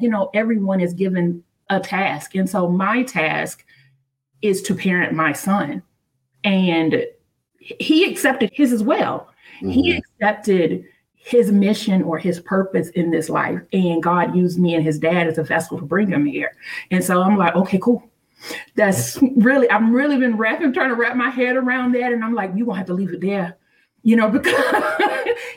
you know, everyone is given a task. And so my task is to parent my son. And he accepted his as well. Mm-hmm. He accepted his mission or his purpose in this life. And God used me and his dad as a vessel to bring him here. And so I'm like, okay, cool. That's really, I'm really been wrapping, trying to wrap my head around that. And I'm like, you won't have to leave it there you know, because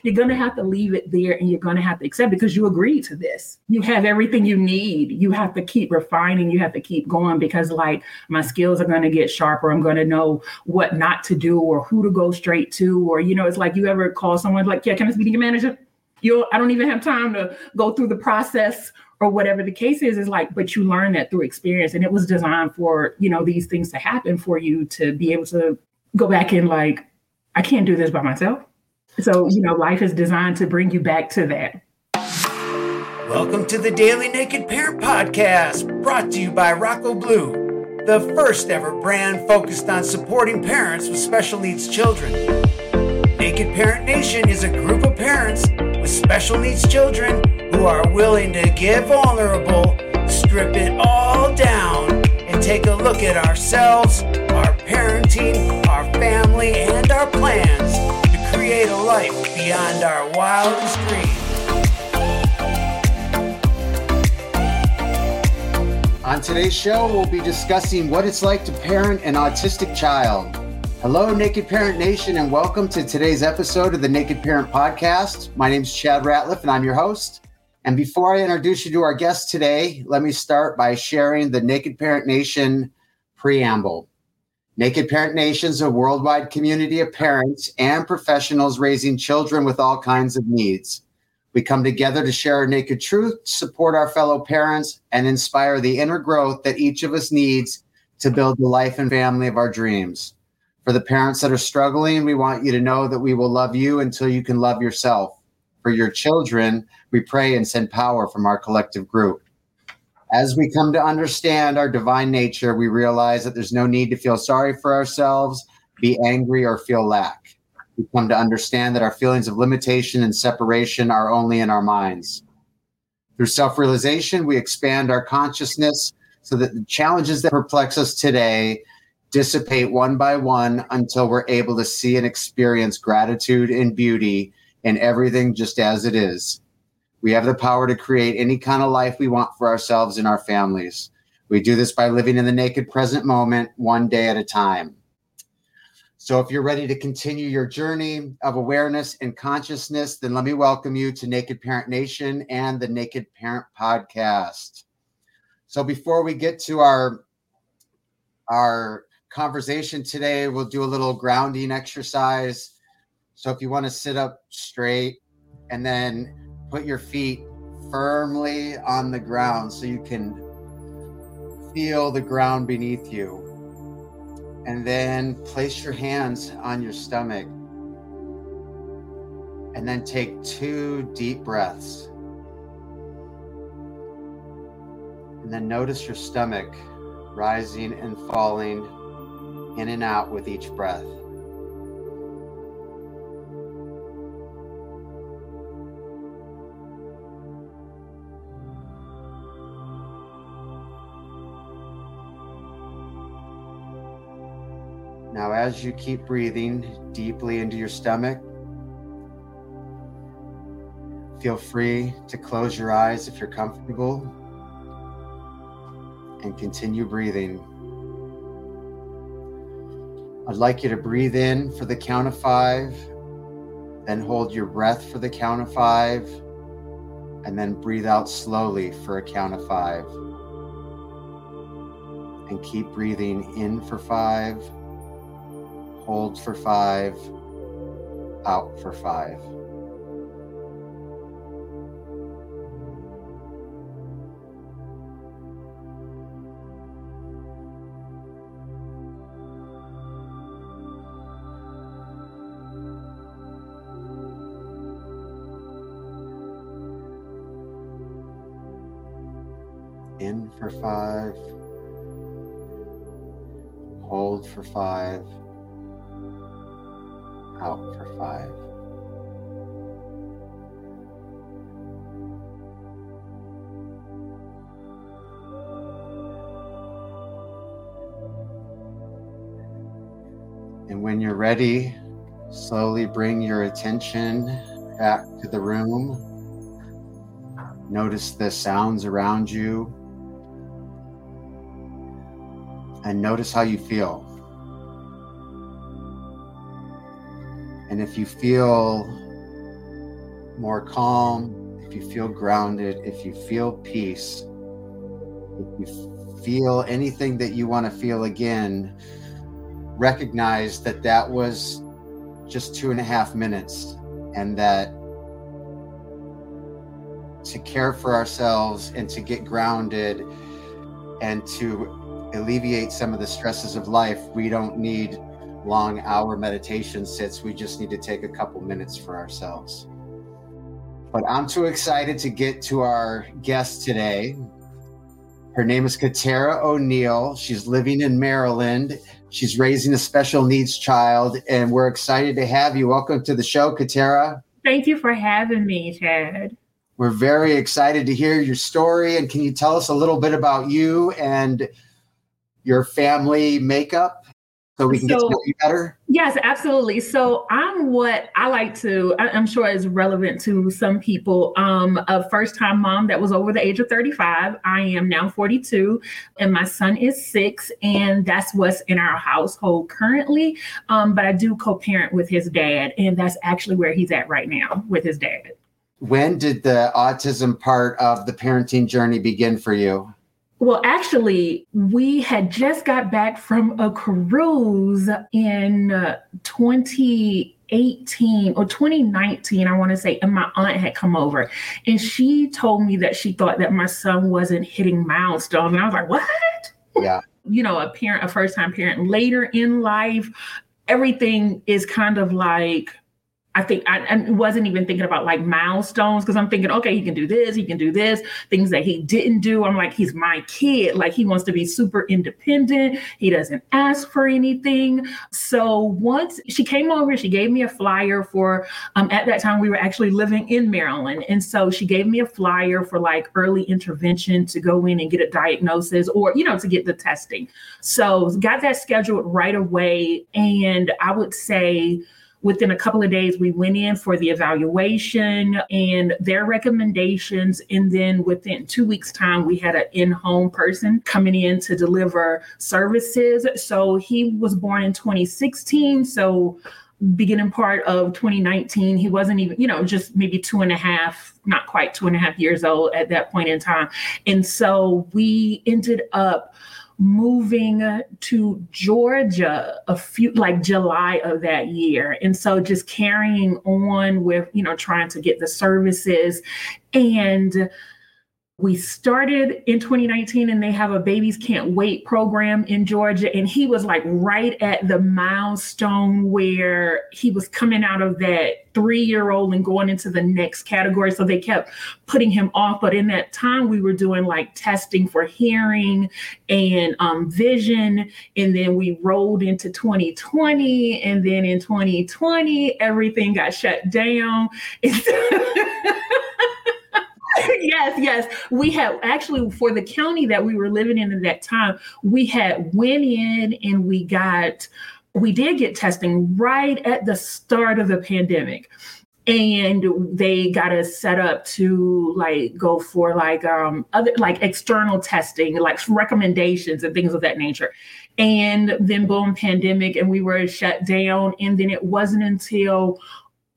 you're going to have to leave it there and you're going to have to accept because you agreed to this. You have everything you need. You have to keep refining. You have to keep going because, like, my skills are going to get sharper. I'm going to know what not to do or who to go straight to. Or, you know, it's like you ever call someone, like, yeah, can I speak to your manager? You, I don't even have time to go through the process or whatever the case is is like but you learn that through experience and it was designed for you know these things to happen for you to be able to go back and like I can't do this by myself. So, you know, life is designed to bring you back to that. Welcome to the Daily Naked Parent Podcast, brought to you by Rocco Blue, the first ever brand focused on supporting parents with special needs children. Naked Parent Nation is a group of parents with special needs children who are willing to get vulnerable, strip it all down, and take a look at ourselves, our parenting, our family, and our plans to create a life beyond our wildest dreams. On today's show, we'll be discussing what it's like to parent an autistic child. Hello, Naked Parent Nation, and welcome to today's episode of the Naked Parent Podcast. My name is Chad Ratliffe, and I'm your host. And before I introduce you to our guest today, let me start by sharing the Naked Parent Nation preamble. Naked Parent Nation is a worldwide community of parents and professionals raising children with all kinds of needs. We come together to share our naked truth, support our fellow parents, and inspire the inner growth that each of us needs to build the life and family of our dreams. For the parents that are struggling, we want you to know that we will love you until you can love yourself. For your children, we pray and send power from our collective group. As we come to understand our divine nature, we realize that there's no need to feel sorry for ourselves, be angry, or feel lack. We come to understand that our feelings of limitation and separation are only in our minds. Through self realization, we expand our consciousness so that the challenges that perplex us today dissipate one by one until we're able to see and experience gratitude and beauty in everything just as it is. We have the power to create any kind of life we want for ourselves and our families. We do this by living in the naked present moment, one day at a time. So, if you're ready to continue your journey of awareness and consciousness, then let me welcome you to Naked Parent Nation and the Naked Parent Podcast. So, before we get to our our conversation today, we'll do a little grounding exercise. So, if you want to sit up straight and then put your feet firmly on the ground so you can feel the ground beneath you. And then place your hands on your stomach. And then take two deep breaths. And then notice your stomach rising and falling in and out with each breath. Now, as you keep breathing deeply into your stomach, feel free to close your eyes if you're comfortable and continue breathing. I'd like you to breathe in for the count of five, then hold your breath for the count of five, and then breathe out slowly for a count of five. And keep breathing in for five hold for five, out for five. In for five, hold for five out for five. And when you're ready, slowly bring your attention back to the room. Notice the sounds around you and notice how you feel. And if you feel more calm, if you feel grounded, if you feel peace, if you feel anything that you want to feel again, recognize that that was just two and a half minutes and that to care for ourselves and to get grounded and to alleviate some of the stresses of life, we don't need long hour meditation sits. We just need to take a couple minutes for ourselves. But I'm too excited to get to our guest today. Her name is Katera O'Neill. She's living in Maryland. She's raising a special needs child, and we're excited to have you. Welcome to the show, Katera. Thank you for having me, Chad. We're very excited to hear your story. And can you tell us a little bit about you and your family makeup? So we can so, get to know you better? Yes, absolutely. So I'm what I like to, I'm sure is relevant to some people. Um, a first time mom that was over the age of 35. I am now 42 and my son is six, and that's what's in our household currently. Um, but I do co parent with his dad, and that's actually where he's at right now with his dad. When did the autism part of the parenting journey begin for you? Well, actually, we had just got back from a cruise in uh, 2018 or 2019, I want to say, and my aunt had come over and she told me that she thought that my son wasn't hitting milestones. And I was like, what? Yeah. You know, a parent, a first time parent later in life, everything is kind of like I think I, I, wasn't even thinking about like milestones because I'm thinking, okay, he can do this, he can do this, things that he didn't do. I'm like, he's my kid. Like he wants to be super independent. He doesn't ask for anything. So once she came over, she gave me a flyer for, um, at that time we were actually living in Maryland. And so she gave me a flyer for like early intervention to go in and get a diagnosis or, you know, to get the testing. So got that scheduled right away. And I would say, Within a couple of days, we went in for the evaluation and their recommendations. And then within two weeks' time, we had an in home person coming in to deliver services. So he was born in 2016. So beginning part of 2019 he wasn't even you know just maybe two and a half not quite two and a half years old at that point in time and so we ended up moving to Georgia a few like July of that year. And so just carrying on with, you know, trying to get the services and we started in 2019 and they have a babies can't wait program in Georgia. And he was like right at the milestone where he was coming out of that 3-year-old and going into the next category. So they kept putting him off. But in that time we were doing like testing for hearing and um, vision. And then we rolled into 2020 and then in 2020 everything got shut down yes, yes. We had actually for the county that we were living in at that time, we had went in and we got we did get testing right at the start of the pandemic. And they got us set up to like go for like um other like external testing like recommendations and things of that nature. And then boom pandemic and we were shut down. And then it wasn't until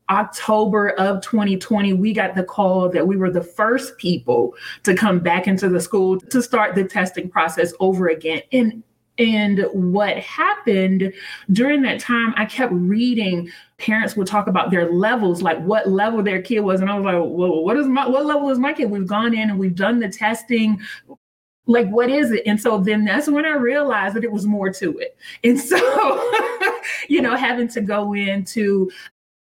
October of 2020, we got the call that we were the first people to come back into the school to start the testing process over again. And and what happened during that time, I kept reading. Parents would talk about their levels, like what level their kid was, and I was like, "Well, what is my what level is my kid?" We've gone in and we've done the testing like what is it and so then that's when i realized that it was more to it and so you know having to go into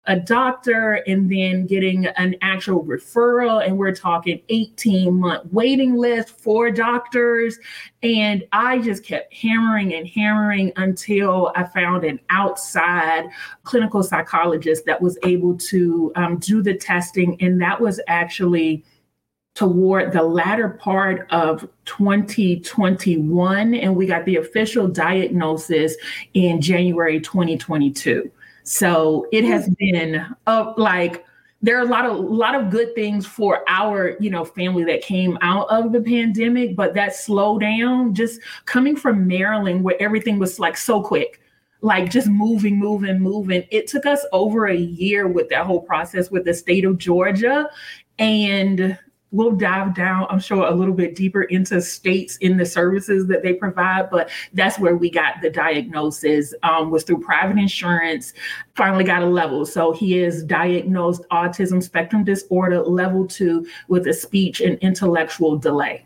a doctor and then getting an actual referral. And we're talking 18 month waiting list for doctors. And i just kept hammering and hammering until i found an outside clinical psychologist that was able to um, do the testing. And that was actually toward the latter part of 2021 and we got the official diagnosis in January 2022. So it has been uh, like there are a lot of a lot of good things for our you know family that came out of the pandemic but that slowdown just coming from maryland where everything was like so quick like just moving moving moving it took us over a year with that whole process with the state of georgia. And we'll dive down, I'm sure, a little bit deeper into states in the services that they provide. But that's where we got the diagnosis um, was through private insurance. Finally got a level, so he is diagnosed autism spectrum disorder level two with a speech and intellectual delay.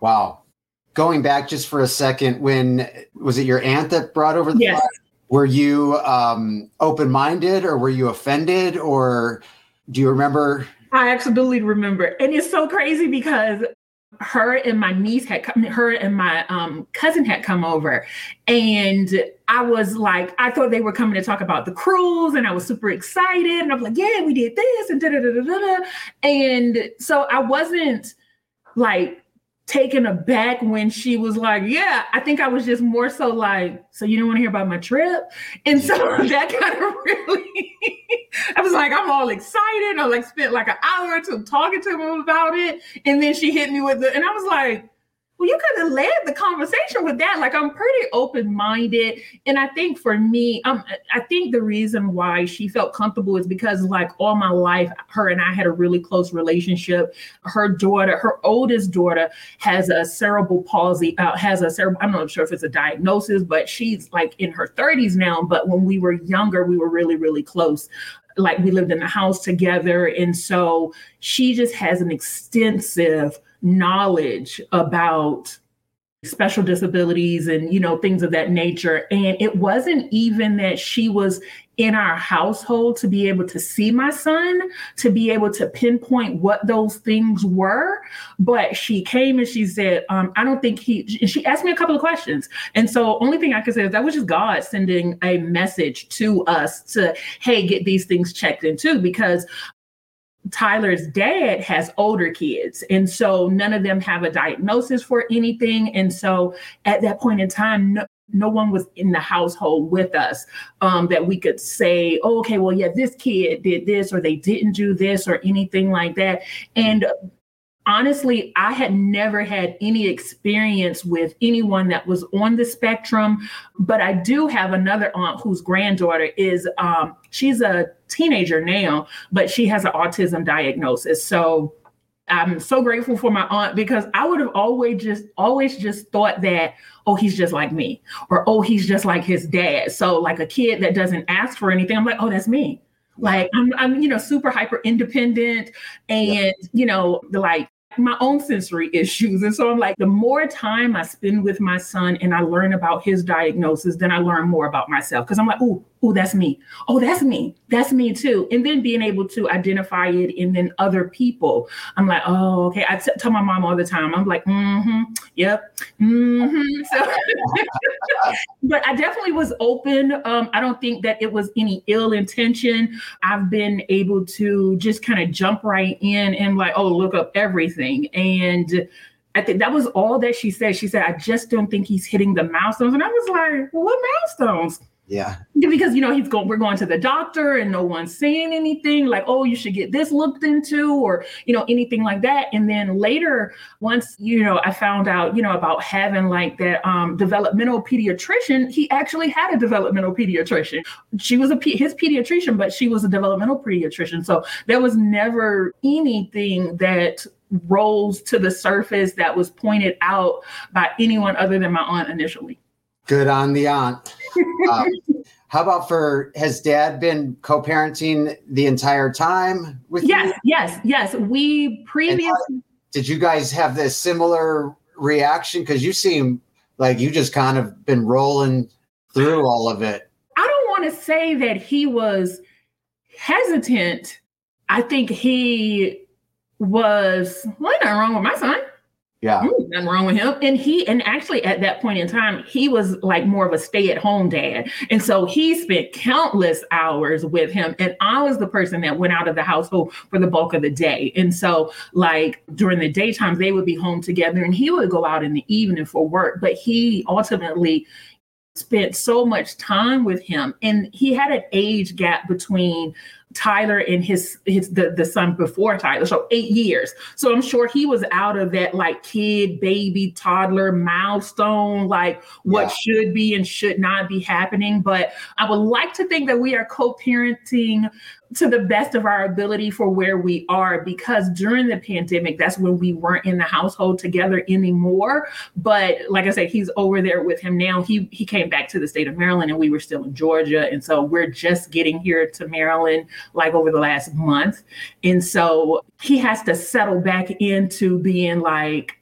Wow. Going back just for a second, when was it your aunt that brought over the yes. Were you um, open minded or were you offended or do you remember I absolutely remember. And it's so crazy because her and my niece had come, her and my um, cousin had come over. And I was like, I thought they were coming to talk about the cruise, and I was super excited. And I was like, yeah, we did this and da da da da da. And so I wasn't like taken aback when she was like, Yeah, I think I was just more so like, So you don't want to hear about my trip? And so that kind of really, I was like, I'm all excited. I like spent like an hour talking to him about it. And then she hit me with the, and I was like, well, you could have led the conversation with that. Like, I'm pretty open minded. And I think for me, um, I think the reason why she felt comfortable is because, like, all my life, her and I had a really close relationship. Her daughter, her oldest daughter, has a cerebral palsy, uh, has a cerebral, I'm not sure if it's a diagnosis, but she's like in her 30s now. But when we were younger, we were really, really close like we lived in the house together and so she just has an extensive knowledge about special disabilities and you know things of that nature. And it wasn't even that she was in our household to be able to see my son to be able to pinpoint what those things were but she came and she said um, i don't think he she asked me a couple of questions. And so only thing i can say is that was just god sending a message to us to hey get these things checked into because Tyler's dad has older kids. And so none of them have a diagnosis for anything. And so at that point in time, no, no one was in the household with us um, that we could say, oh, okay, well, yeah, this kid did this or they didn't do this or anything like that. And honestly, I had never had any experience with anyone that was on the spectrum, but I do have another aunt whose granddaughter is, um, she's a teenager now, but she has an autism diagnosis. So I'm so grateful for my aunt because I would have always just always just thought that oh he's just like me or oh he's just like his dad. So like a kid that doesn't ask for anything, I'm like oh that's me. Like I'm I'm you know super hyper independent and yeah. you know the like my own sensory issues. And so I'm like, the more time I spend with my son and I learn about his diagnosis, then I learn more about myself. Cause I'm like, oh, oh, that's me. Oh, that's me. That's me too. And then being able to identify it and then other people. I'm like, oh, okay. I t- tell my mom all the time. I'm like, mm-hmm, yep. Mm-hmm. So but I definitely was open. Um, I don't think that it was any ill intention. I've been able to just kind of jump right in and like, oh, look up everything. And I think that was all that she said. She said, I just don't think he's hitting the milestones. And I was like, well, what milestones? Yeah. Because you know he's going. We're going to the doctor, and no one's saying anything like, "Oh, you should get this looked into," or you know anything like that. And then later, once you know, I found out you know about having like that um, developmental pediatrician. He actually had a developmental pediatrician. She was a his pediatrician, but she was a developmental pediatrician. So there was never anything that rose to the surface that was pointed out by anyone other than my aunt initially. Good on the aunt. Um, how about for has dad been co-parenting the entire time with yes, you? Yes, yes, We previously did you guys have this similar reaction? Because you seem like you just kind of been rolling through all of it. I don't want to say that he was hesitant. I think he was well, nothing wrong with my son. Yeah. Ooh, nothing wrong with him. And he, and actually at that point in time, he was like more of a stay at home dad. And so he spent countless hours with him. And I was the person that went out of the household for the bulk of the day. And so, like during the daytime, they would be home together and he would go out in the evening for work. But he ultimately, spent so much time with him and he had an age gap between Tyler and his his the, the son before Tyler, so eight years. So I'm sure he was out of that like kid, baby, toddler milestone, like what yeah. should be and should not be happening. But I would like to think that we are co-parenting to the best of our ability for where we are because during the pandemic that's when we weren't in the household together anymore but like i said he's over there with him now he he came back to the state of maryland and we were still in georgia and so we're just getting here to maryland like over the last month and so he has to settle back into being like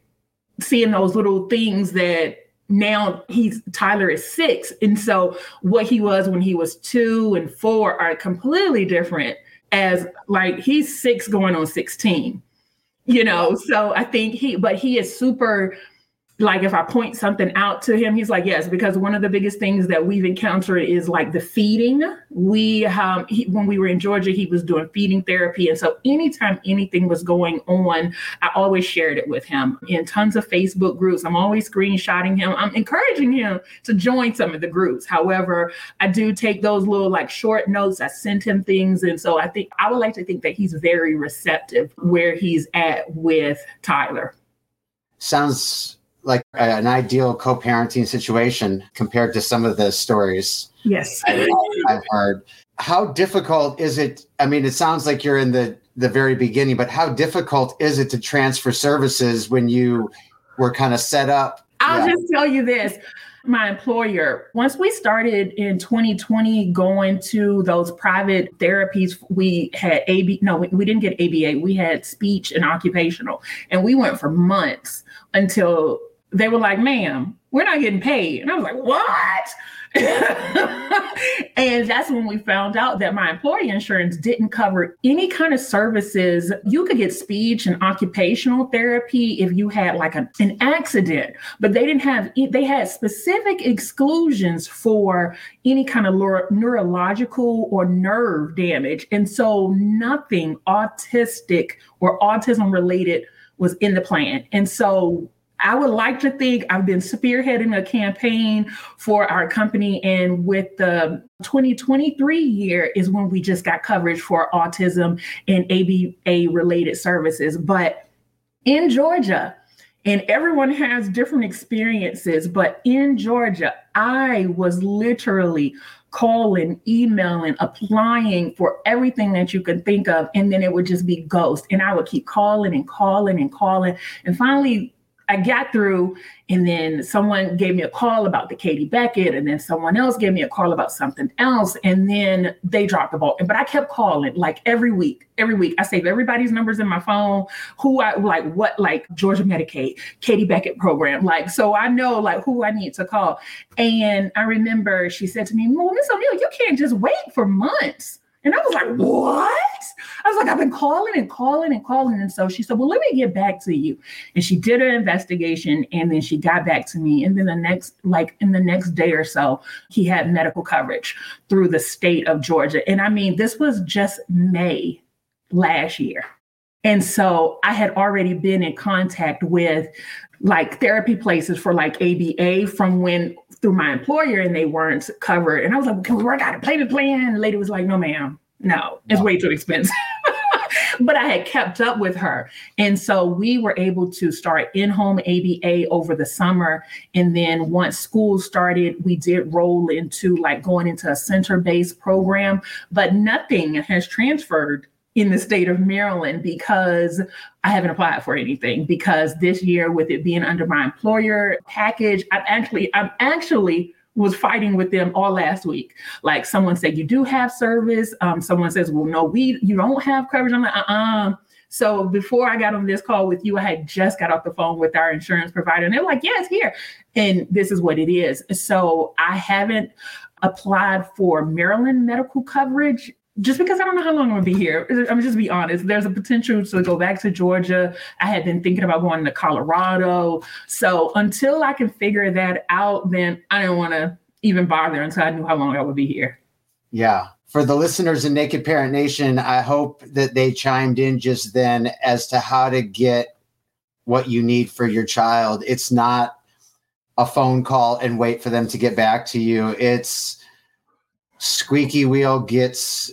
seeing those little things that now he's Tyler is six. And so what he was when he was two and four are completely different as like he's six going on 16. You know, so I think he, but he is super like if I point something out to him, he's like, yes, because one of the biggest things that we've encountered is like the feeding. We, um, he, when we were in Georgia, he was doing feeding therapy. And so anytime anything was going on, I always shared it with him in tons of Facebook groups. I'm always screenshotting him. I'm encouraging him to join some of the groups. However, I do take those little like short notes. I send him things. And so I think I would like to think that he's very receptive where he's at with Tyler. Sounds like an ideal co-parenting situation compared to some of the stories yes I've heard. How difficult is it? I mean, it sounds like you're in the the very beginning, but how difficult is it to transfer services when you were kind of set up? I'll yeah. just tell you this. My employer, once we started in 2020 going to those private therapies, we had AB, no, we, we didn't get ABA, we had speech and occupational. And we went for months until they were like, ma'am, we're not getting paid. And I was like, what? and that's when we found out that my employee insurance didn't cover any kind of services. You could get speech and occupational therapy if you had like a, an accident, but they didn't have, they had specific exclusions for any kind of neurological or nerve damage. And so nothing autistic or autism related was in the plan. And so I would like to think I've been spearheading a campaign for our company. And with the 2023 year is when we just got coverage for autism and ABA related services. But in Georgia, and everyone has different experiences, but in Georgia, I was literally calling, emailing, applying for everything that you could think of. And then it would just be ghost. And I would keep calling and calling and calling. And finally, I got through, and then someone gave me a call about the Katie Beckett, and then someone else gave me a call about something else, and then they dropped the ball. But I kept calling like every week, every week. I save everybody's numbers in my phone, who I like, what like Georgia Medicaid, Katie Beckett program, like so I know like who I need to call. And I remember she said to me, "Well, Miss O'Neill, you can't just wait for months." And I was like, what? I was like, I've been calling and calling and calling. And so she said, well, let me get back to you. And she did her investigation and then she got back to me. And then the next, like in the next day or so, he had medical coverage through the state of Georgia. And I mean, this was just May last year. And so I had already been in contact with like therapy places for like ABA from when through my employer and they weren't covered. And I was like, can we work out a payment plan? And the lady was like, no, ma'am, no, it's way too expensive. but I had kept up with her. And so we were able to start in home ABA over the summer. And then once school started, we did roll into like going into a center based program, but nothing has transferred in the state of Maryland because I haven't applied for anything because this year with it being under my employer package, I'm actually I'm actually was fighting with them all last week. Like someone said, you do have service. Um, someone says, well, no, we you don't have coverage. I'm like, uh-uh. So before I got on this call with you, I had just got off the phone with our insurance provider, and they're like, "Yes, here," and this is what it is. So I haven't applied for Maryland medical coverage just because I don't know how long I'm gonna be here. I'm just be honest. There's a potential to go back to Georgia. I had been thinking about going to Colorado. So until I can figure that out, then I didn't want to even bother until I knew how long I would be here. Yeah. For the listeners in Naked Parent Nation, I hope that they chimed in just then as to how to get what you need for your child. It's not a phone call and wait for them to get back to you. It's squeaky wheel gets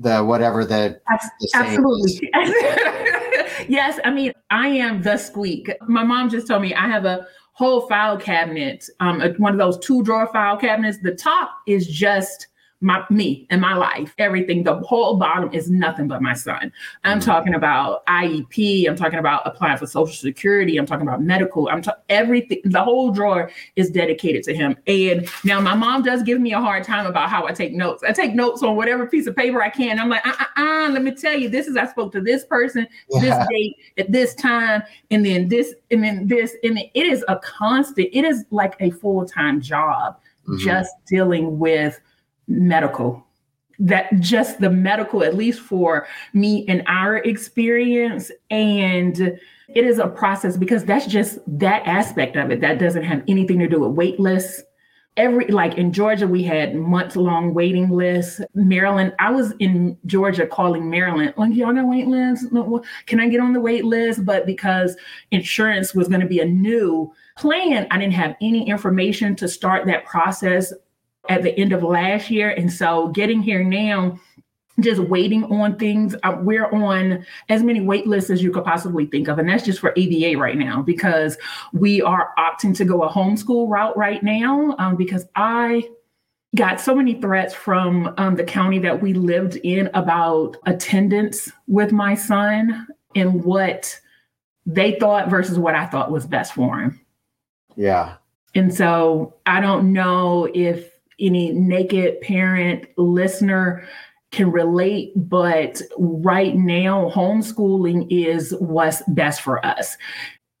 the whatever the, the absolutely. yes i mean i am the squeak. My mom just told me i have a whole file cabinet um one of those two drawer file cabinets. The top is just my me and my life, everything. The whole bottom is nothing but my son. I'm mm-hmm. talking about IEP. I'm talking about applying for Social Security. I'm talking about medical. I'm ta- everything. The whole drawer is dedicated to him. And now my mom does give me a hard time about how I take notes. I take notes on whatever piece of paper I can. I'm like, uh, uh, uh let me tell you, this is I spoke to this person yeah. this date at this time, and then this, and then this, and then it is a constant. It is like a full time job, mm-hmm. just dealing with medical. That just the medical at least for me and our experience. And it is a process because that's just that aspect of it that doesn't have anything to do with wait lists. Every like in georgia we had months long waiting lists. Maryland i was in georgia calling maryland like y'all got wait lists? Can i get on the wait list? But because insurance was going to be a new plan i didn't have any information to start that process at the end of last year. And so getting here now, just waiting on things. Uh, we're on as many wait lists as you could possibly think of. And that's just for ABA right now because we are opting to go a homeschool route right now um, because I got so many threats from um, the county that we lived in about attendance with my son and what they thought versus what I thought was best for him. Yeah. And so I don't know if any naked parent listener can relate, but right now, homeschooling is what's best for us.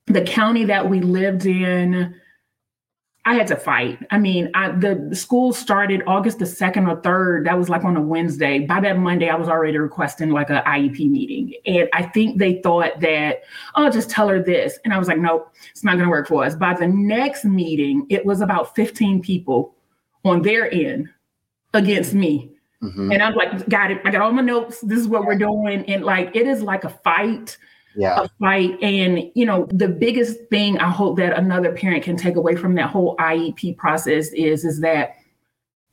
The county that we lived in, I had to fight. I mean, I, the school started August the 2nd or 3rd. That was like on a Wednesday. By that Monday, I was already requesting like an IEP meeting. And I think they thought that, oh, just tell her this. And I was like, nope, it's not going to work for us. By the next meeting, it was about 15 people on their end against me. Mm-hmm. And I'm like, got it. I got all my notes. This is what we're doing. And like, it is like a fight. Yeah. A fight. And, you know, the biggest thing I hope that another parent can take away from that whole IEP process is, is that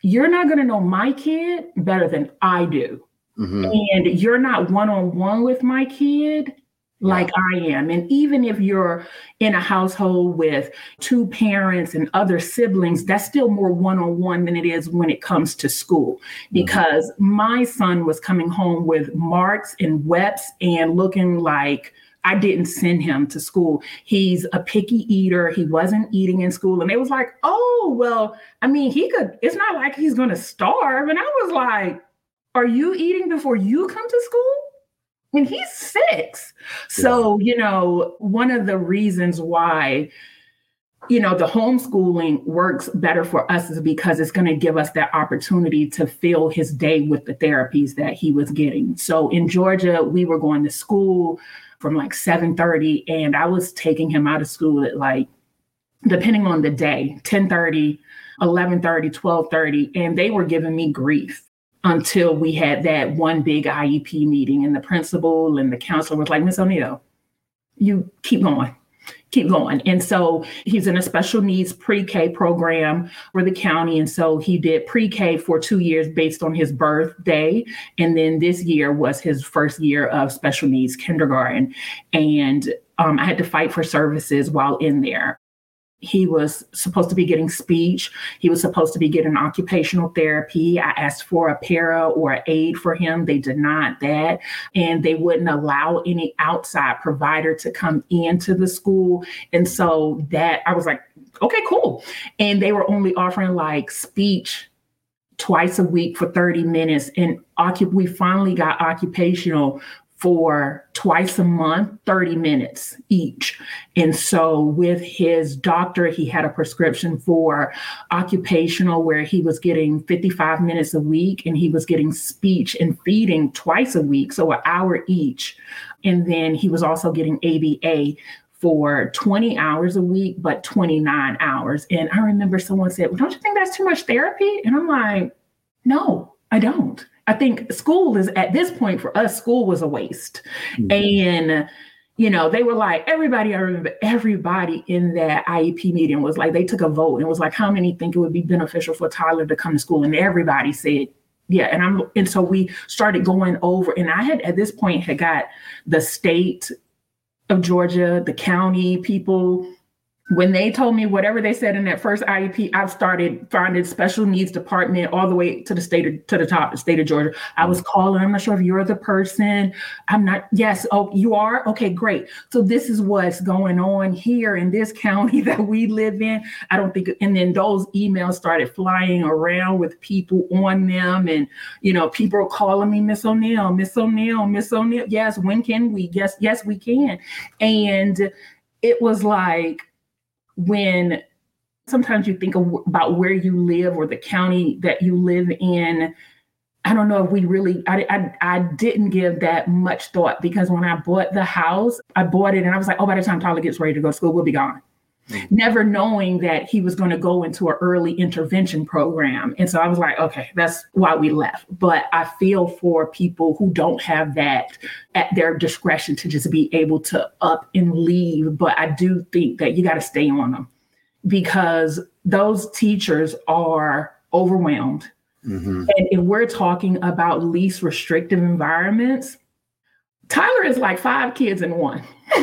you're not going to know my kid better than I do. Mm-hmm. And you're not one on one with my kid like I am. And even if you're in a household with two parents and other siblings, that's still more one on one than it is when it comes to school. Mm-hmm. Because mm-hmm. my son was coming home with marks and wets and looking like I didn't send him to school. He's a picky eater. He wasn't eating in school. And they was like, oh, well, I mean, he could, it's not like he's going to starve. And I was like, are you eating before you come to school? And he's six. So, you know, one of the reasons why, you know, the homeschooling works better for us is because it's going to give us that opportunity to fill his day with the therapies that he was getting. So in Georgia, we were going to school from like 7:30 and I was taking him out of school at like depending on the day, 10:30, 11:30, 12:30 and they were giving me grief until we had that one big IEP meeting. And the principal and the counselor was like, Miss O'Neill, you keep going, keep going. And so he's in a special needs pre K program for the county. And so he did pre K for two years based on his birthday. And then this year was his first year of special needs kindergarten. And um, I had to fight for services while in there he was supposed to be getting speech. He was supposed to be getting occupational therapy. I asked for a para or an aide for him. They denied that. And they wouldn't allow any outside provider to come into the school. And so that I was like, okay, cool. And they were only offering like speech twice a week for 30 minutes. And we finally got occupational for twice a month, 30 minutes each. And so, with his doctor, he had a prescription for occupational where he was getting 55 minutes a week and he was getting speech and feeding twice a week, so an hour each. And then he was also getting ABA for 20 hours a week, but 29 hours. And I remember someone said, well, Don't you think that's too much therapy? And I'm like, No, I don't. I think school is at this point for us, school was a waste. Mm-hmm. And you know, they were like, everybody, I remember everybody in that IEP meeting was like, they took a vote and was like, how many think it would be beneficial for Tyler to come to school? And everybody said, yeah. And I'm, and so we started going over, and I had at this point had got the state of Georgia, the county people, when they told me whatever they said in that first IEP, I've started finding special needs department all the way to the state of, to the top, the state of Georgia. I was mm-hmm. calling. I'm not sure if you're the person. I'm not. Yes. Oh, you are. Okay, great. So this is what's going on here in this county that we live in. I don't think. And then those emails started flying around with people on them, and you know, people are calling me Miss O'Neill, Miss O'Neill, Miss O'Neill. Yes. When can we? Yes. Yes, we can. And it was like when sometimes you think about where you live or the county that you live in i don't know if we really I, I, I didn't give that much thought because when i bought the house i bought it and i was like oh by the time tyler gets ready to go to school we'll be gone mm-hmm. never knowing that he was going to go into an early intervention program and so i was like okay that's why we left but i feel for people who don't have that at their discretion to just be able to up and leave but i do think that you got to stay on them because those teachers are overwhelmed mm-hmm. and if we're talking about least restrictive environments tyler is like five kids in one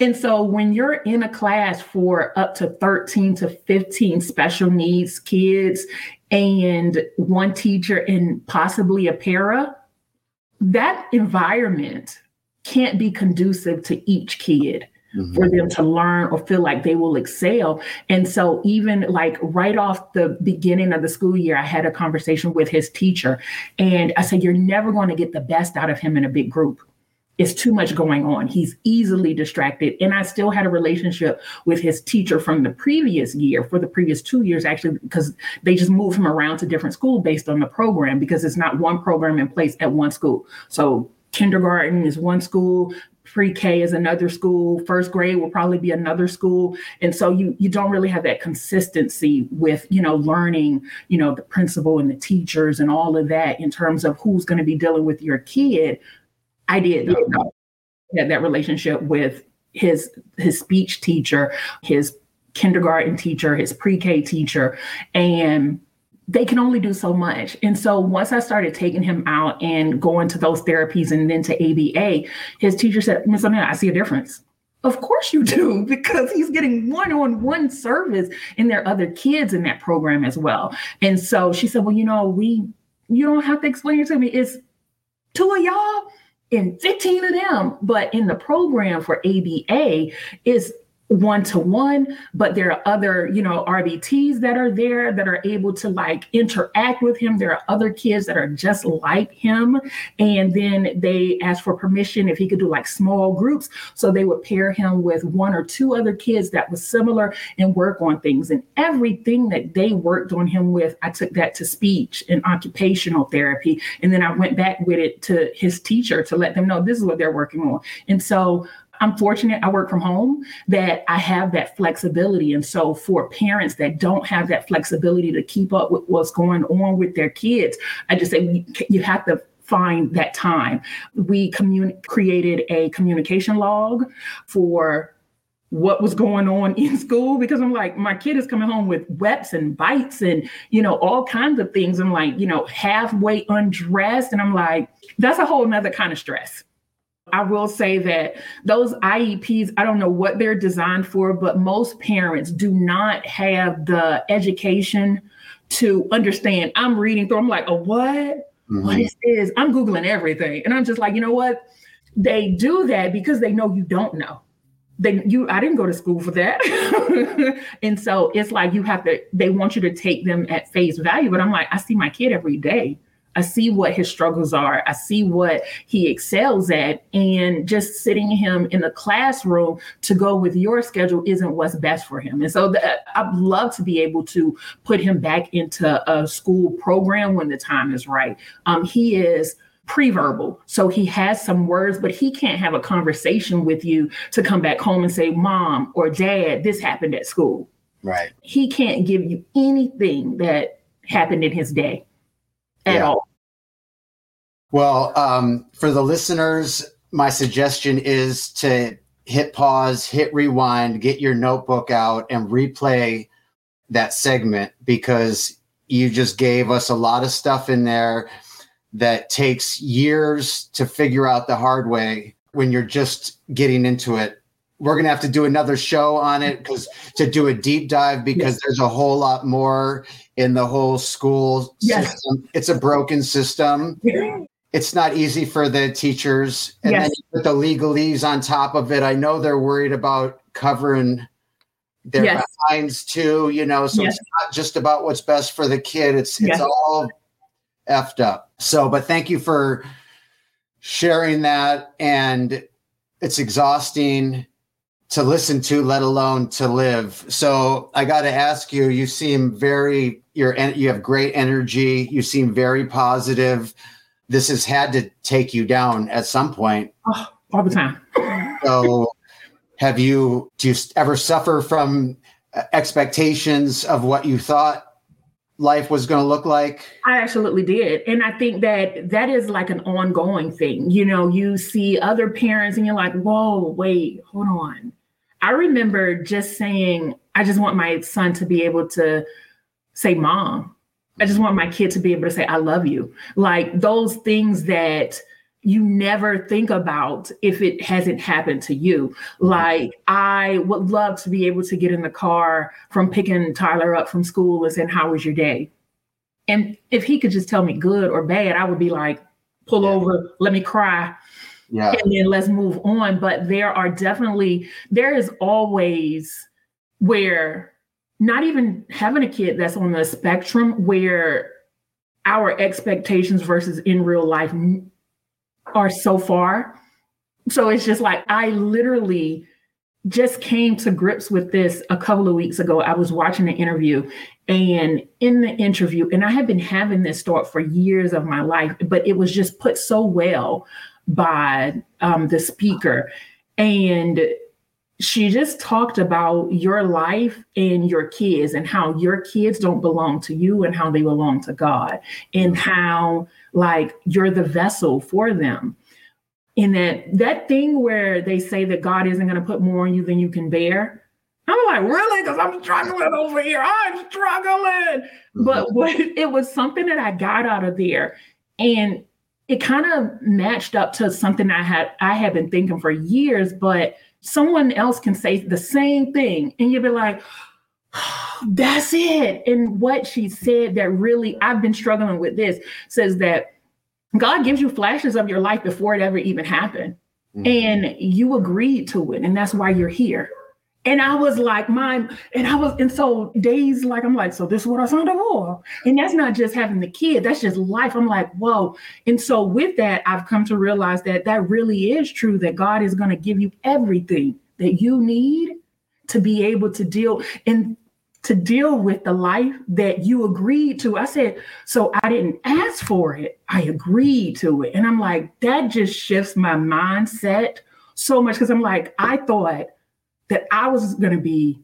and so when you're in a class for up to 13 to 15 special needs kids and one teacher and possibly a para, that environment can't be conducive to each kid. Mm-hmm. for them to learn or feel like they will excel. And so, even like right off the beginning of the school year, I had a conversation with his teacher, and I said, You're never going to get the best out of him in a big group it's too much going on. He's easily distracted. And I still had a relationship with his teacher from the previous year, for the previous two years, actually, because they just moved him around to different school based on the program because it's not one program in place at one school. So kindergarten is one school, pre-K is another school, first grade will probably be another school. And so you you don't really have that consistency with, you know, learning, you know, the principal and the teachers and all of that in terms of who's going to be dealing with your kid. I did had that relationship with his his speech teacher, his kindergarten teacher, his pre-K teacher, and they can only do so much. And so once I started taking him out and going to those therapies and then to ABA, his teacher said, Miss O'Neill, I see a difference. Of course you do, because he's getting one-on-one service, and there are other kids in that program as well. And so she said, Well, you know, we you don't have to explain it to me. It's two of y'all in 15 of them, but in the program for ABA is one to one, but there are other, you know, RBTs that are there that are able to like interact with him. There are other kids that are just like him. And then they asked for permission if he could do like small groups. So they would pair him with one or two other kids that was similar and work on things. And everything that they worked on him with, I took that to speech and occupational therapy. And then I went back with it to his teacher to let them know this is what they're working on. And so I'm fortunate I work from home that I have that flexibility. And so for parents that don't have that flexibility to keep up with what's going on with their kids, I just say you have to find that time. We created a communication log for what was going on in school because I'm like, my kid is coming home with wets and bites and, you know, all kinds of things. I'm like, you know, halfway undressed. And I'm like, that's a whole nother kind of stress. I will say that those IEPs, I don't know what they're designed for, but most parents do not have the education to understand. I'm reading through, I'm like, oh, what? Mm-hmm. What is this? I'm Googling everything. And I'm just like, you know what? They do that because they know you don't know. They you I didn't go to school for that. and so it's like you have to, they want you to take them at face value. But I'm like, I see my kid every day. I see what his struggles are. I see what he excels at. And just sitting him in the classroom to go with your schedule isn't what's best for him. And so that, I'd love to be able to put him back into a school program when the time is right. Um, he is pre-verbal so he has some words but he can't have a conversation with you to come back home and say mom or dad this happened at school right he can't give you anything that happened in his day at yeah. all. Well, um, for the listeners, my suggestion is to hit pause, hit rewind, get your notebook out, and replay that segment because you just gave us a lot of stuff in there that takes years to figure out the hard way when you're just getting into it we're going to have to do another show on it because to do a deep dive because yes. there's a whole lot more in the whole school yes. system. It's a broken system. It's not easy for the teachers. And yes. then you put the legalese on top of it. I know they're worried about covering their yes. behinds too, you know, so it's not just about what's best for the kid. It's it's all effed up. So, but thank you for sharing that. And it's exhausting to listen to, let alone to live. So I got to ask you. You seem very you're you have great energy. You seem very positive. This has had to take you down at some point. Oh, all the time. so, have you do you ever suffer from uh, expectations of what you thought life was going to look like? I absolutely did. And I think that that is like an ongoing thing. You know, you see other parents and you're like, whoa, wait, hold on. I remember just saying, I just want my son to be able to say, Mom. I just want my kid to be able to say, I love you. Like those things that you never think about if it hasn't happened to you. Like, I would love to be able to get in the car from picking Tyler up from school and saying, How was your day? And if he could just tell me good or bad, I would be like, Pull yeah. over, let me cry yeah. and then let's move on. But there are definitely, there is always where not even having a kid that's on the spectrum where our expectations versus in real life are so far. So it's just like I literally just came to grips with this a couple of weeks ago. I was watching an interview, and in the interview, and I had been having this thought for years of my life, but it was just put so well by um, the speaker. And she just talked about your life and your kids and how your kids don't belong to you and how they belong to God and how like you're the vessel for them. In that that thing where they say that God isn't going to put more on you than you can bear. I'm like, really? Because I'm struggling over here. I'm struggling. But mm-hmm. what, it was something that I got out of there. And it kind of matched up to something I had I had been thinking for years, but someone else can say the same thing, and you'll be like, "That's it." And what she said that really I've been struggling with this says that God gives you flashes of your life before it ever even happened, mm-hmm. and you agreed to it, and that's why you're here. And I was like, my, and I was, and so days like, I'm like, so this is what I signed up for. And that's not just having the kid, that's just life. I'm like, whoa. And so with that, I've come to realize that that really is true, that God is going to give you everything that you need to be able to deal and to deal with the life that you agreed to. I said, so I didn't ask for it, I agreed to it. And I'm like, that just shifts my mindset so much because I'm like, I thought, that I was going to be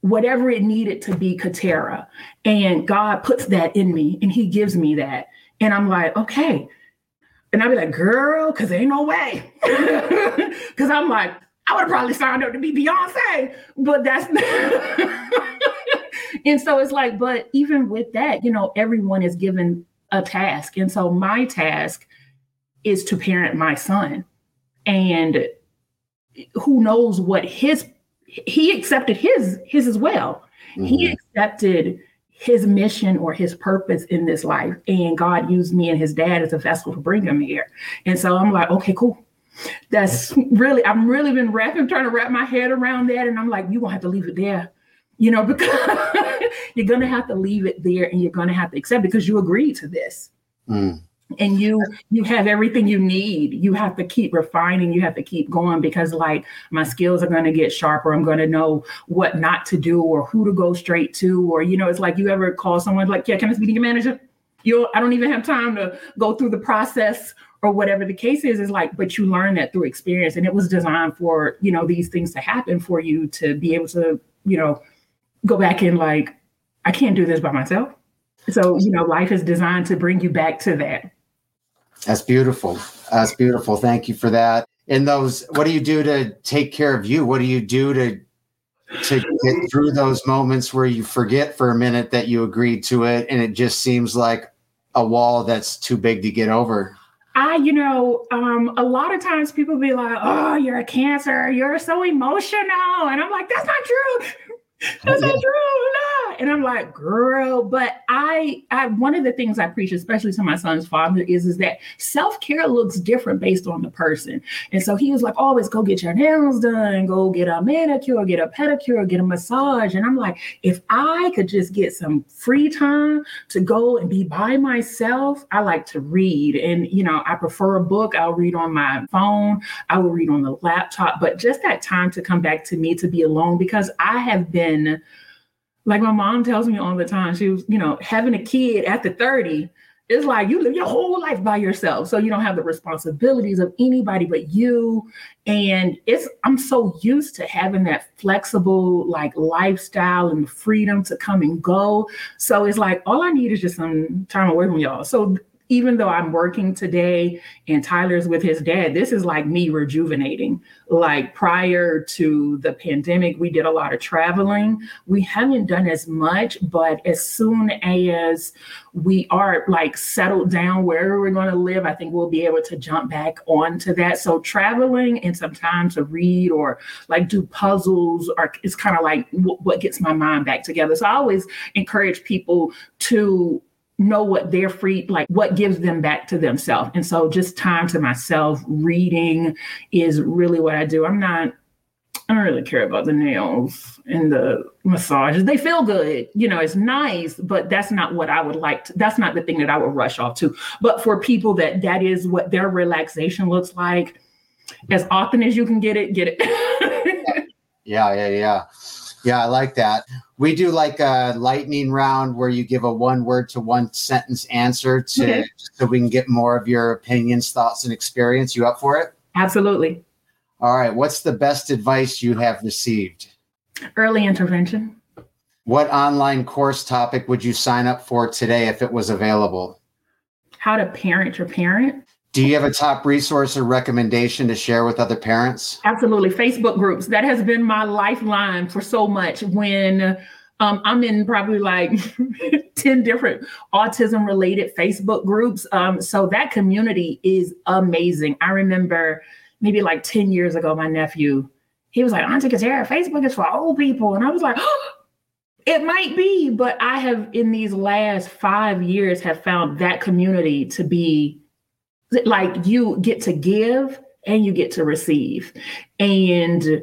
whatever it needed to be Katera. And God puts that in me and he gives me that. And I'm like, okay. And I'd be like, girl, because there ain't no way. Because I'm like, I would have probably signed up to be Beyonce, but that's and so it's like, but even with that, you know, everyone is given a task. And so my task is to parent my son. And who knows what his he accepted his his as well. Mm-hmm. He accepted his mission or his purpose in this life, and God used me and his dad as a vessel to bring him here. And so I'm like, okay, cool. That's really I'm really been wrapping, trying to wrap my head around that, and I'm like, you gonna have to leave it there, you know, because you're gonna have to leave it there, and you're gonna have to accept because you agreed to this. Mm. And you you have everything you need. You have to keep refining. You have to keep going because like my skills are going to get sharper. I'm going to know what not to do or who to go straight to. Or you know, it's like you ever call someone like, yeah, can I speak to your manager? You, I don't even have time to go through the process or whatever the case is is like but you learn that through experience and it was designed for you know these things to happen for you to be able to you know go back and like i can't do this by myself so you know life is designed to bring you back to that that's beautiful. That's beautiful. Thank you for that. And those what do you do to take care of you? What do you do to to get through those moments where you forget for a minute that you agreed to it and it just seems like a wall that's too big to get over? I, you know, um, a lot of times people be like, "Oh, you're a cancer. You're so emotional," and I'm like, "That's not true. That's not true." And I'm like, "Girl," but I, I, one of the things I preach, especially to my son's father, is is that self care looks different based on the person. And so he was like, "Always go get your nails done, go get a manicure, get a pedicure, get a massage." And I'm like, if I could just get some free time to go and be by myself, I like to read, and you know, I prefer a book. I'll read on my phone. I will read on the laptop, but just that time to come back to me to be alone because I have been like my mom tells me all the time, she was, you know, having a kid after 30 is like you live your whole life by yourself. So you don't have the responsibilities of anybody but you. And it's I'm so used to having that flexible like lifestyle and freedom to come and go. So it's like all I need is just some time away from y'all. So even though I'm working today and Tyler's with his dad, this is like me rejuvenating. Like prior to the pandemic, we did a lot of traveling. We haven't done as much, but as soon as we are like settled down wherever we're going to live, I think we'll be able to jump back onto that. So traveling and some time to read or like do puzzles or it's kind of like what gets my mind back together. So I always encourage people to know what they're free like what gives them back to themselves. And so just time to myself reading is really what i do. I'm not i don't really care about the nails and the massages. They feel good you know it's nice but that's not what i would like to, that's not the thing that i would rush off to. But for people that that is what their relaxation looks like as often as you can get it get it. Yeah yeah yeah yeah, I like that. We do like a lightning round where you give a one word to one sentence answer to okay. so we can get more of your opinions, thoughts, and experience. You up for it? Absolutely. All right. What's the best advice you have received? Early intervention. What online course topic would you sign up for today if it was available? How to parent your parent. Do you have a top resource or recommendation to share with other parents? Absolutely. Facebook groups. That has been my lifeline for so much when um, I'm in probably like 10 different autism related Facebook groups. Um, so that community is amazing. I remember maybe like 10 years ago, my nephew, he was like, Auntie Katera, Facebook is for old people. And I was like, oh, it might be, but I have in these last five years have found that community to be like you get to give and you get to receive. And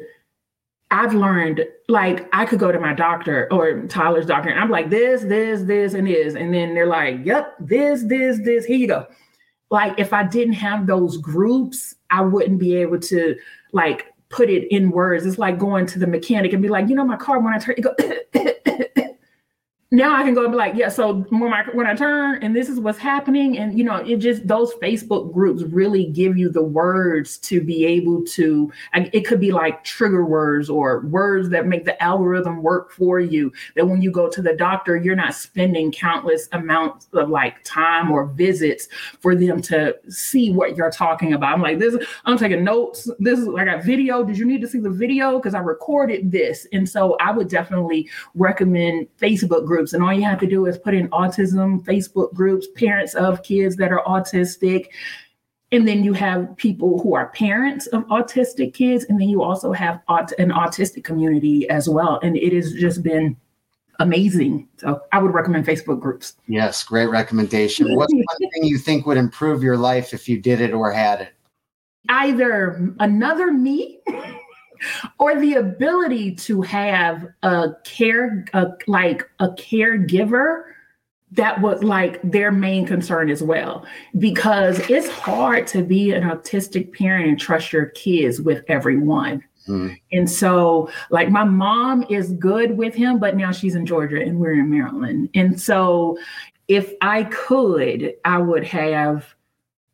I've learned like I could go to my doctor or Tyler's doctor and I'm like this, this, this, and this. And then they're like, yep, this, this, this, here you go. Like if I didn't have those groups, I wouldn't be able to like put it in words. It's like going to the mechanic and be like, you know, my car when I turn it go now I can go and be like, yeah, so when I, when I turn and this is what's happening. And, you know, it just, those Facebook groups really give you the words to be able to, it could be like trigger words or words that make the algorithm work for you. That when you go to the doctor, you're not spending countless amounts of like time or visits for them to see what you're talking about. I'm like, this, I'm taking notes. This is, I got video. Did you need to see the video? Because I recorded this. And so I would definitely recommend Facebook groups groups. And all you have to do is put in autism Facebook groups, parents of kids that are autistic. And then you have people who are parents of autistic kids. And then you also have aut- an autistic community as well. And it has just been amazing. So I would recommend Facebook groups. Yes, great recommendation. What's one thing you think would improve your life if you did it or had it? Either another me or the ability to have a care a, like a caregiver that was like their main concern as well. Because it's hard to be an autistic parent and trust your kids with everyone. Mm. and so like my mom is good with him but now she's in georgia and we're in maryland. And so if i could i would have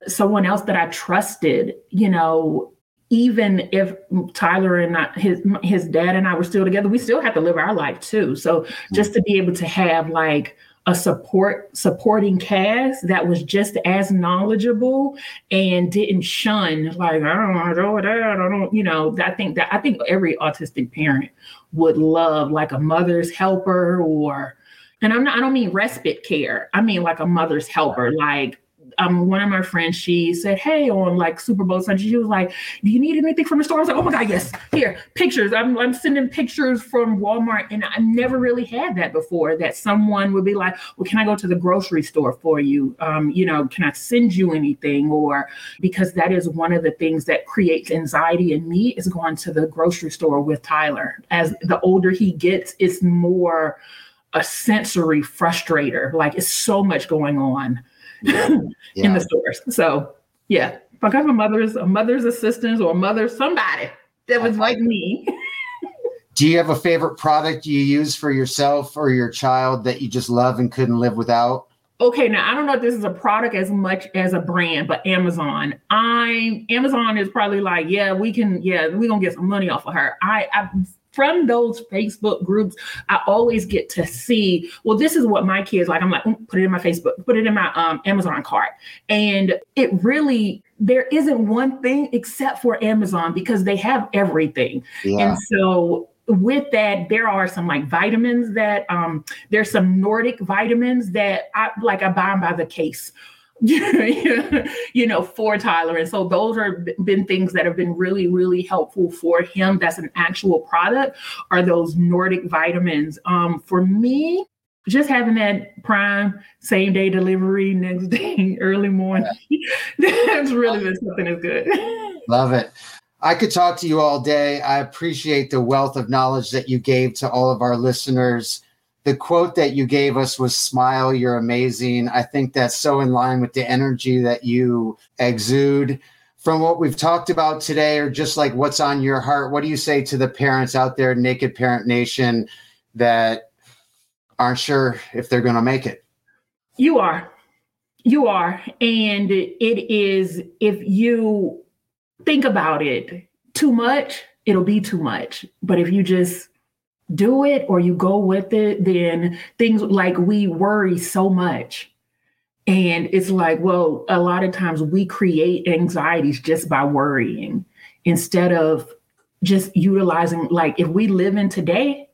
someone else that i trusted you know even if Tyler and I, his his dad and I were still together, we still have to live our life too. So mm-hmm. just to be able to have like a support supporting cast that was just as knowledgeable and didn't shun like I don't know that I don't you know I think that I think every autistic parent would love like a mother's helper or and I'm not I don't mean respite care I mean like a mother's helper like um, one of my friends, she said, Hey, on like Super Bowl Sunday, she was like, Do you need anything from the store? I was like, Oh my God, yes. Here, pictures. I'm, I'm sending pictures from Walmart. And I never really had that before that someone would be like, Well, can I go to the grocery store for you? Um, you know, can I send you anything? Or because that is one of the things that creates anxiety in me is going to the grocery store with Tyler. As the older he gets, it's more a sensory frustrator. Like it's so much going on yeah. in the stores. So yeah, if I have a mother's a mother's assistant or a mother somebody that was like me. Do you have a favorite product you use for yourself or your child that you just love and couldn't live without? Okay, now I don't know if this is a product as much as a brand, but Amazon. I Amazon is probably like, yeah, we can, yeah, we're gonna get some money off of her. I, I from those Facebook groups, I always get to see, well, this is what my kids like. I'm like, mm, put it in my Facebook, put it in my um, Amazon cart. And it really, there isn't one thing except for Amazon because they have everything. Yeah. And so with that, there are some like vitamins that um there's some Nordic vitamins that I like I buy them by the case you know, for Tyler. And so those are been things that have been really, really helpful for him. That's an actual product, are those Nordic vitamins. Um, for me, just having that prime same day delivery next day, early morning, that's really been something that's good. Love it. I could talk to you all day. I appreciate the wealth of knowledge that you gave to all of our listeners the quote that you gave us was smile you're amazing. I think that's so in line with the energy that you exude. From what we've talked about today or just like what's on your heart what do you say to the parents out there naked parent nation that aren't sure if they're going to make it? You are. You are. And it is if you think about it too much it'll be too much. But if you just do it or you go with it, then things like we worry so much. And it's like, well, a lot of times we create anxieties just by worrying instead of just utilizing, like, if we live in today,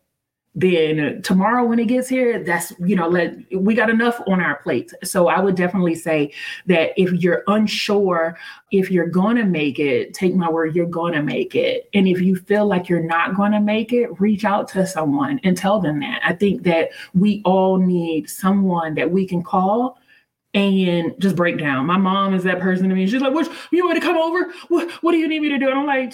then tomorrow when it gets here that's you know let we got enough on our plates. So i would definitely say that if you're unsure if you're going to make it take my word you're going to make it. And if you feel like you're not going to make it reach out to someone and tell them that. I think that we all need someone that we can call and just break down. My mom is that person to me. She's like what you want to come over? What, what do you need me to do? And i'm like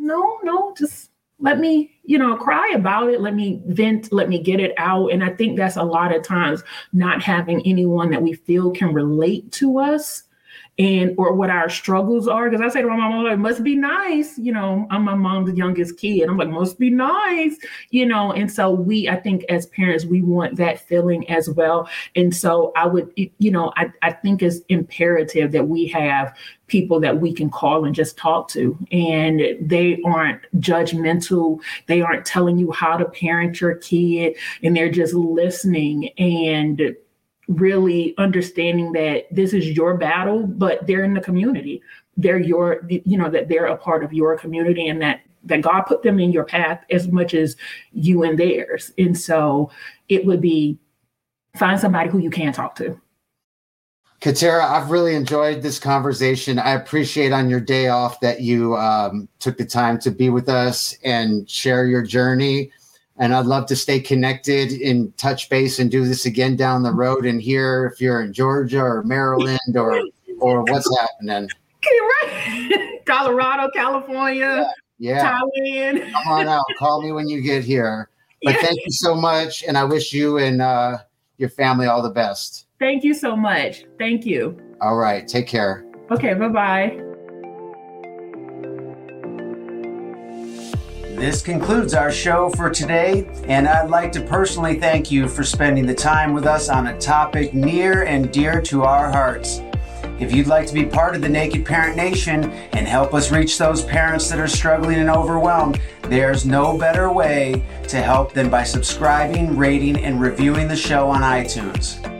no no just let me you know cry about it let me vent let me get it out. And i think that's a lot of times not having anyone that we feel can relate to us and or what our struggles are. Because I say to my mom, like, must be nice, you know. I'm my mom's youngest kid. I'm like, must be nice, you know. And so we, I think, as parents, we want that feeling as well. And so I would, you know, I, I think it's imperative that we have people that we can call and just talk to. And they aren't judgmental. They aren't telling you how to parent your kid, and they're just listening and really understanding that this is your battle, but they're in the community. They're your, you know, that they're a part of your community and that that God put them in your path as much as you and theirs. And so it would be find somebody who you can talk to. Katera, I've really enjoyed this conversation. I appreciate on your day off that you um, took the time to be with us and share your journey and I'd love to stay connected in touch base and do this again down the road and hear if you're in Georgia or Maryland or or what's happening. Right. Colorado, California, yeah. yeah. Thailand. Come on out. Call me when you get here. But yeah. thank you so much. And I wish you and uh, your family all the best. Thank you so much. Thank you. All right. Take care. Okay. Bye bye. This concludes our show for today, and I'd like to personally thank you for spending the time with us on a topic near and dear to our hearts. If you'd like to be part of the Naked Parent Nation and help us reach those parents that are struggling and overwhelmed, there's no better way to help than by subscribing, rating, and reviewing the show on iTunes.